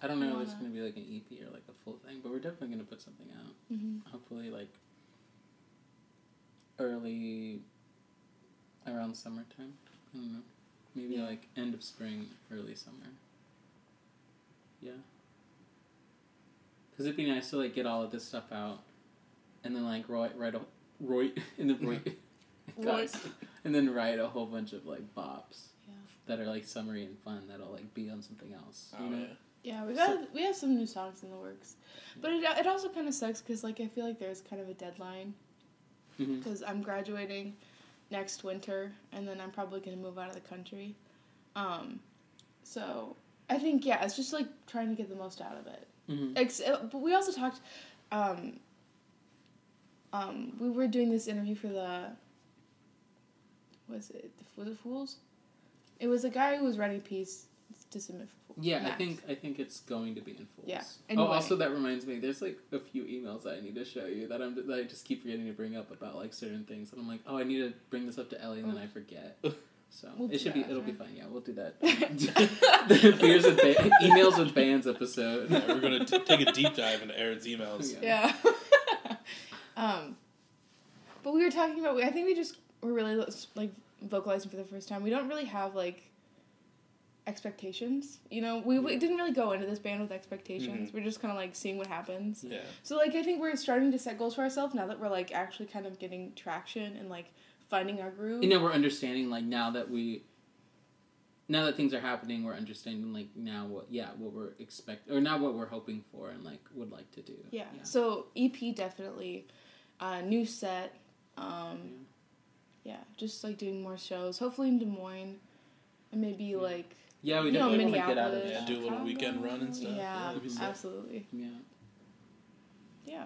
I don't know if it's gonna be like an EP or like a full thing, but we're definitely gonna put something out. Mm-hmm. Hopefully, like early around summertime. I don't know. Maybe Yeah. like end of spring, early summer. Yeah. Cause it'd be nice to like get all of this stuff out, and then like write write a write *laughs* in the write, *laughs* *laughs* Right. and then write a whole bunch of like bops Yeah. that are like summery and fun that'll like be on something else. You Oh know? yeah. Yeah, we got we have some new songs in the works, but it it also kind of sucks because like I feel like there's kind of a deadline because I'm graduating next winter and then I'm probably gonna move out of the country, um, so I think yeah, it's just like trying to get the most out of it. Mhm. Ex- uh, but we also talked. Um, um, we were doing this interview for the. Was it was it Fools? It was a guy who was writing a piece to submit for Fools. Yeah, I think I think it's going to be in full. Yeah, Oh, also that reminds me. There's like a few emails that I need to show you that I'm that I just keep forgetting to bring up about like certain things, and I'm like, oh, I need to bring this up to Ellie, and then I forget. So We'll it should be. It'll be fine. Yeah, we'll do that. the *laughs* *laughs* Beers with ba- emails with bands episode. Yeah, we're gonna t- take a deep dive into Aaron's emails. Yeah. Yeah. *laughs* um, but we were talking about. I think we just were really like vocalizing for the first time. We don't really have like expectations. You know, we, we didn't really go into this band with expectations. We're just kind of like seeing what happens. Yeah. So like I think we're starting to set goals for ourselves now that we're like actually kind of getting traction and like finding our groove. You know, we're understanding like now that we, now that things are happening, we're understanding like now what yeah what we're expect or now what we're hoping for and like would like to do. yeah. So EP definitely, uh, new set. Um, yeah, just like doing more shows. Hopefully in Des Moines, and maybe like Yeah, we you know definitely want to get out of Minneapolis. Yeah, do a little weekend run and stuff. Yeah, Yeah, that'd be sick. absolutely. Yeah. Yeah.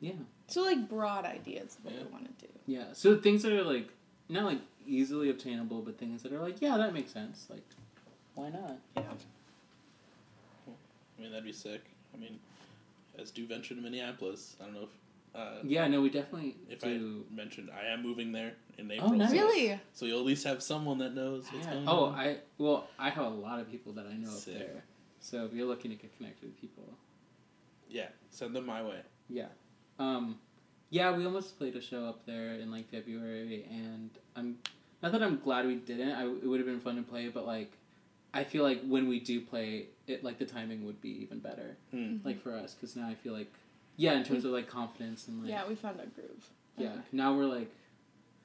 Yeah. So like broad ideas of what Yeah. we want to do. Yeah. So things that are like not like easily obtainable, but things that are like yeah that makes sense. Like why not? Yeah. I mean, that'd be sick. I mean, as do venture to Minneapolis. I don't know if uh, Yeah. No, we definitely if do. I mentioned I am moving there in April. nice. so- Really? So you'll at least have someone that knows what's Yeah. going Oh, on. I well, I have a lot of people that I know Sick. up there. So if you're looking to get connected with people, Yeah, send them my way. yeah, um, yeah, we almost played a show up there in like February, and I'm not that I'm glad we didn't. I it would have been fun to play, but like, I feel like when we do play it, like the timing would be even better, Hmm. like for us, because now I feel like, yeah, in terms mm. of like confidence and like, Yeah, we found our groove. yeah, now we're like,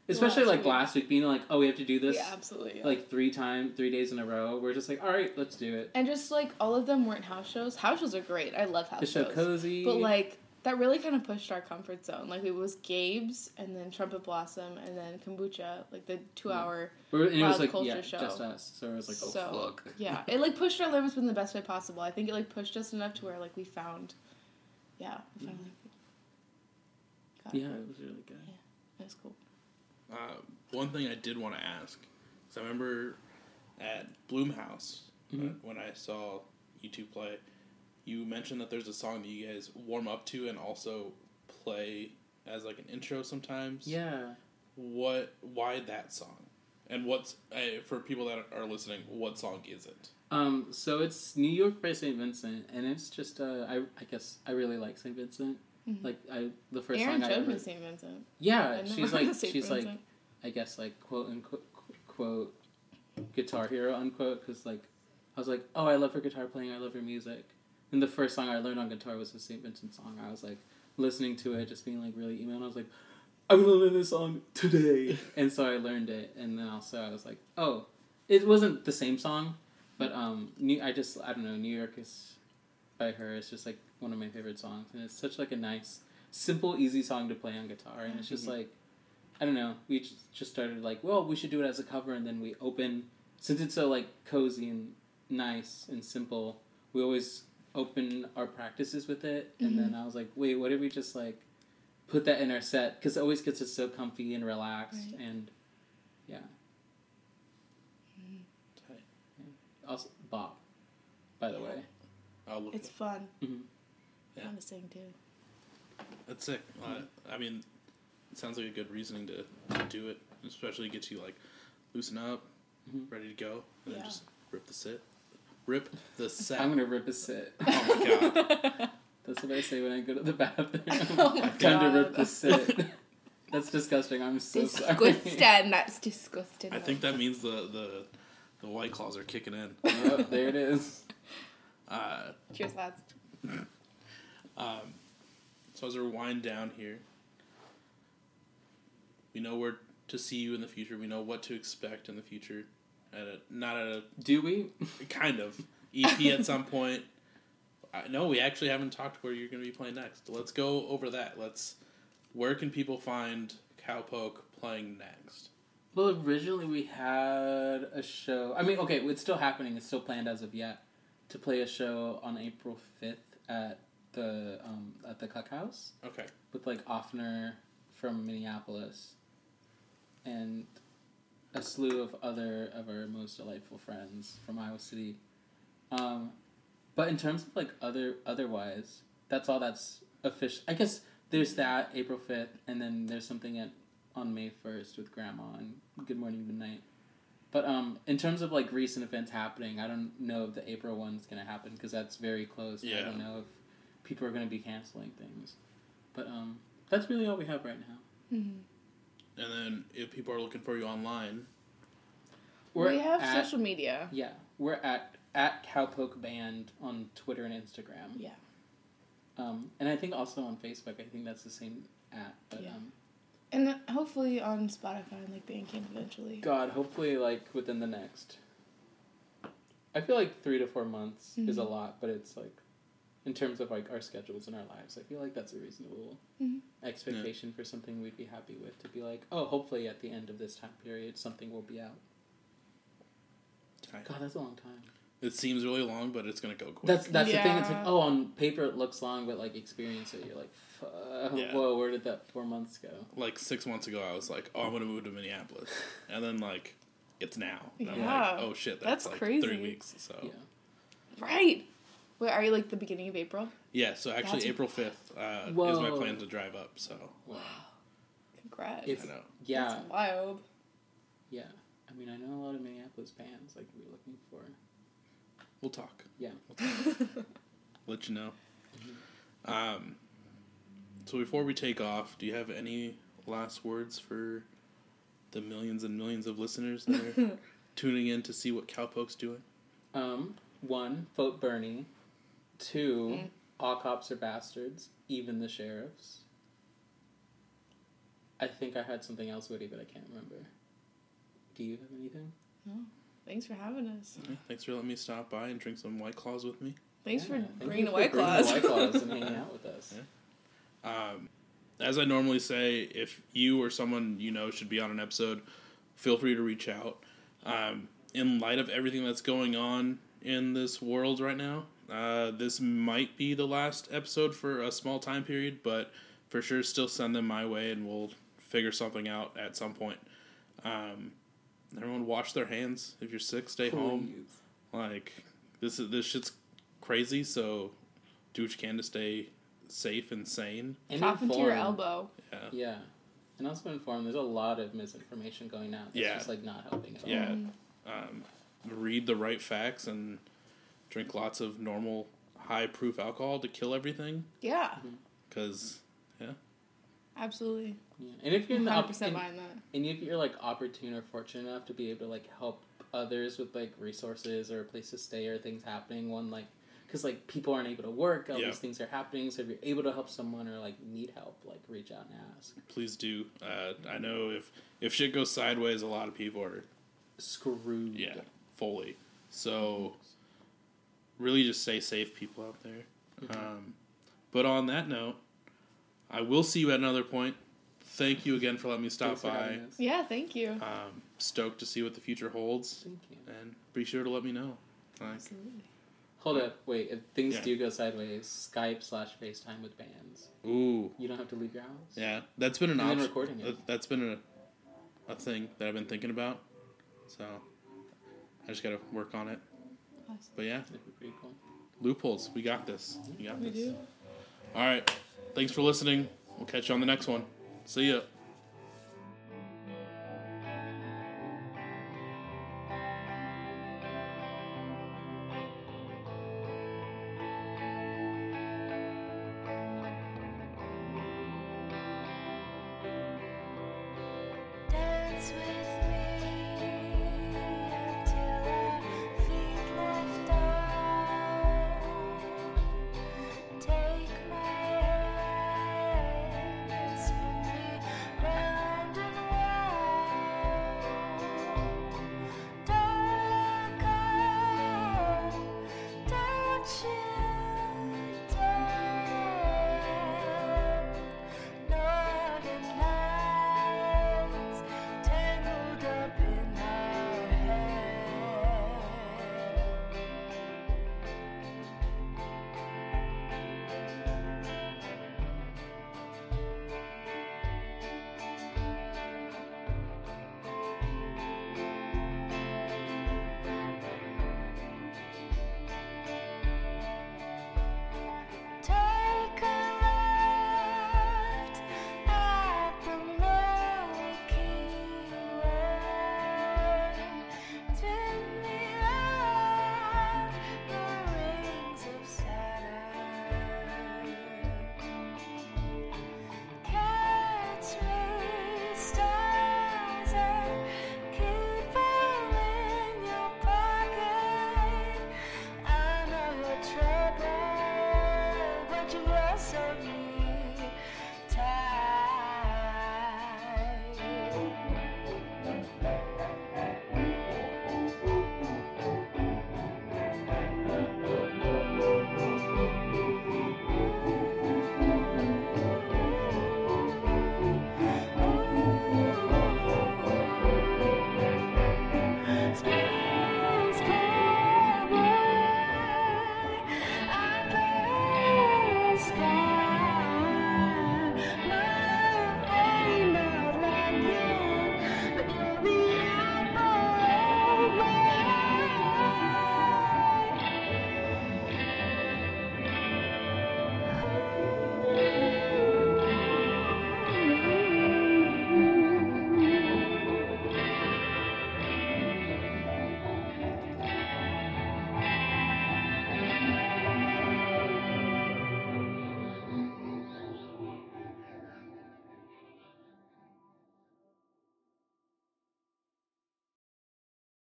especially Last like last week being like, oh, we have to do this. Yeah, absolutely. yeah. Like three time, three days in a row. We're just like, all right, let's do it. and just like all of them weren't house shows. House shows are great. I love house The show shows. cozy. But like that really kind of pushed our comfort zone. Like it was Gabe's and then Trumpet Blossom and then Kombucha, like the two mm. hour. We're, and it was like Culture yeah, show. just us. So it was like, oh So, fuck. Yeah, it like pushed our limits in the best way possible. I think it like pushed us enough to where like we found, yeah, we finally. Got Yeah, it. it was really good. That's cool. Uh, one thing I did want to ask, because I remember at Bloomhouse uh, Mhm. when I saw you two play, you mentioned that there's a song that you guys warm up to and also play as like an intro sometimes. Yeah. What? Why that song? And what's uh, for people that are listening? What song is it? Um. So it's New York by St. Vincent, and it's just uh, I I guess I really like St. Vincent. Mhm. Like I the first Aaron song I ever. St. Vincent. Yeah, she's like *laughs* St. she's like I guess like quote unquote quote guitar hero unquote because like I was like oh I love her guitar playing I love her music and the first song I learned on guitar was a St. Vincent song I was like listening to it just being like really emo and I was like I'm gonna learn this song today *laughs* and so I learned it and then also I was like oh it wasn't the same song but um New I just I don't know New York is by her is just like one of my favorite songs and it's such like a nice simple easy song to play on guitar and it's just Mhm. like I don't know. We just started like, well, we should do it as a cover, and then we open since it's so like cozy and nice and simple. We always open our practices with it, and then I was like, wait, what if we just like put that in our set? Because it always gets us so comfy and relaxed, Right. and yeah. Tight. Also, Bob, by the way. I'll look. It's it up. fun. Mhm. Yeah. Fun to sing too. That's sick. Uh, I mean, it sounds like a good reasoning to, to do it, especially gets you like loosen up, Mhm. ready to go, and Yeah. then just rip the sit, rip the set. I'm gonna rip a sit. Oh my god. *laughs* That's what I say when I go to the bathroom. *laughs* Oh my Time to rip the sit. *laughs* That's disgusting. I'm so sorry. Disgusting. That's disgusting. I think that means the the the white claws are kicking in. *laughs* Yep, there it is. *laughs* Uh, Cheers, lads. *clears throat* um, so as we wind down here, we know where to see you in the future. We know what to expect in the future. At a not at a Do we? *laughs* kind of EP at some point. I, no, we actually haven't talked where you're going to be playing next. Let's go over that. Let's. Where can people find Cowpoke playing next? Well, originally we had a show. I mean, okay, it's still happening. It's still planned as of yet to play a show on April fifth at the um, at the Cuck House Okay. with like Offner from Minneapolis and a slew of other of our most delightful friends from Iowa City. Um, but in terms of like other otherwise, that's all that's official. I guess there's that April fifth, and then there's something at on May first with Grandma and Good Morning Midnight. But um, in terms of like recent events happening, I don't know if the April one's gonna happen because that's very close. Yeah. I don't know if people are gonna be canceling things. But um, that's really all we have right now. Mm-hmm. And then if people are looking for you online, We're we have at, social media. Yeah, we're at at Cowpoke Band on Twitter and Instagram. Yeah. Um, and I think also on Facebook. I think that's the same at. But Yeah. um, And hopefully on Spotify and like Bandcamp eventually. God, hopefully, like within the next. I feel like three to four months is a Mhm. lot, but it's like, in terms of like our schedules and our lives, I feel like that's a reasonable Mhm. expectation for something we'd be happy with. To be like, oh, hopefully at the end of this time period, something will be out. I- God, that's a long time. It seems really long, but it's gonna go quick. That's that's the thing. It's like, oh, on paper it looks long, but like experience it, you're like, Fuck, *laughs* Yeah. whoa, where did that four months go? like six months ago, I was like, "Oh, I'm gonna move to Minneapolis," and then like, it's now. And I'm Yeah. like, "Oh shit, that's, That's like crazy. three weeks." So Yeah. yeah, Right. Wait, are you like the beginning of April? Yeah. So actually, That's- April fifth uh, is my plan to drive up. So Wow. Congrats. If- I know. Yeah, That's wild. yeah. I mean, I know a lot of Minneapolis bands like we're looking for. We'll talk. Yeah. We'll talk. *laughs* Let you know. Um, so before we take off, do you have any last words for the millions and millions of listeners that are *laughs* tuning in to see what Cowpoke's doing? Um, one, vote Bernie. Two, Mm. all cops are bastards, even the sheriffs. I think I had something else, Woody, but I can't remember. Do you have anything? No. Thanks for having us. Yeah, thanks for letting me stop by and drink some White Claws with me. Thanks Yeah, for thank bringing you the for White bringing Claws. The White Claws and *laughs* hanging out with us. Yeah. Um, as I normally say, if you or someone you know should be on an episode, feel free to reach out. Um, in light of everything that's going on in this world right now, uh, this might be the last episode for a small time period, but for sure, still send them my way and we'll figure something out at some point. Um, everyone, wash their hands. If you're sick, stay home. Like this is this shit's crazy. So do what you can to stay safe and sane. And Chop into your informed. elbow. Yeah. Yeah. And also informed, there's a lot of misinformation going out. That's Yeah. just like not helping at all. Yeah. Um, read the right facts and drink lots of normal high proof alcohol to kill everything. Yeah, Because yeah. absolutely. Yeah. And if you're in the 100% op- and, that. and if you're like opportune or fortunate enough to be able to like help others with like resources or a place to stay or things happening, one like because like people aren't able to work, all Yeah. these things are happening. So if you're able to help someone or like need help, like reach out and ask. please do. Uh, I know if if shit goes sideways, a lot of people are Screwed. yeah fully. So really, just stay safe, people out there. Um, but on that note, I will see you at another point. Thank you again for letting me stop by. Yeah, thank you. Um, stoked to see what the future holds, Thank you. and be sure to let me know. Like, Absolutely. Hold up, wait. If things Yeah. do go sideways, Skype slash FaceTime with bands. ooh, You don't have to leave your house. yeah, that's been an And option. recording it. that- That's been a a thing that I've been thinking about. So I just gotta work on it. Awesome. But yeah, That'd be pretty cool. loopholes. We got this. We got We this. do. All right. Thanks for listening. We'll catch you on the next one. See ya.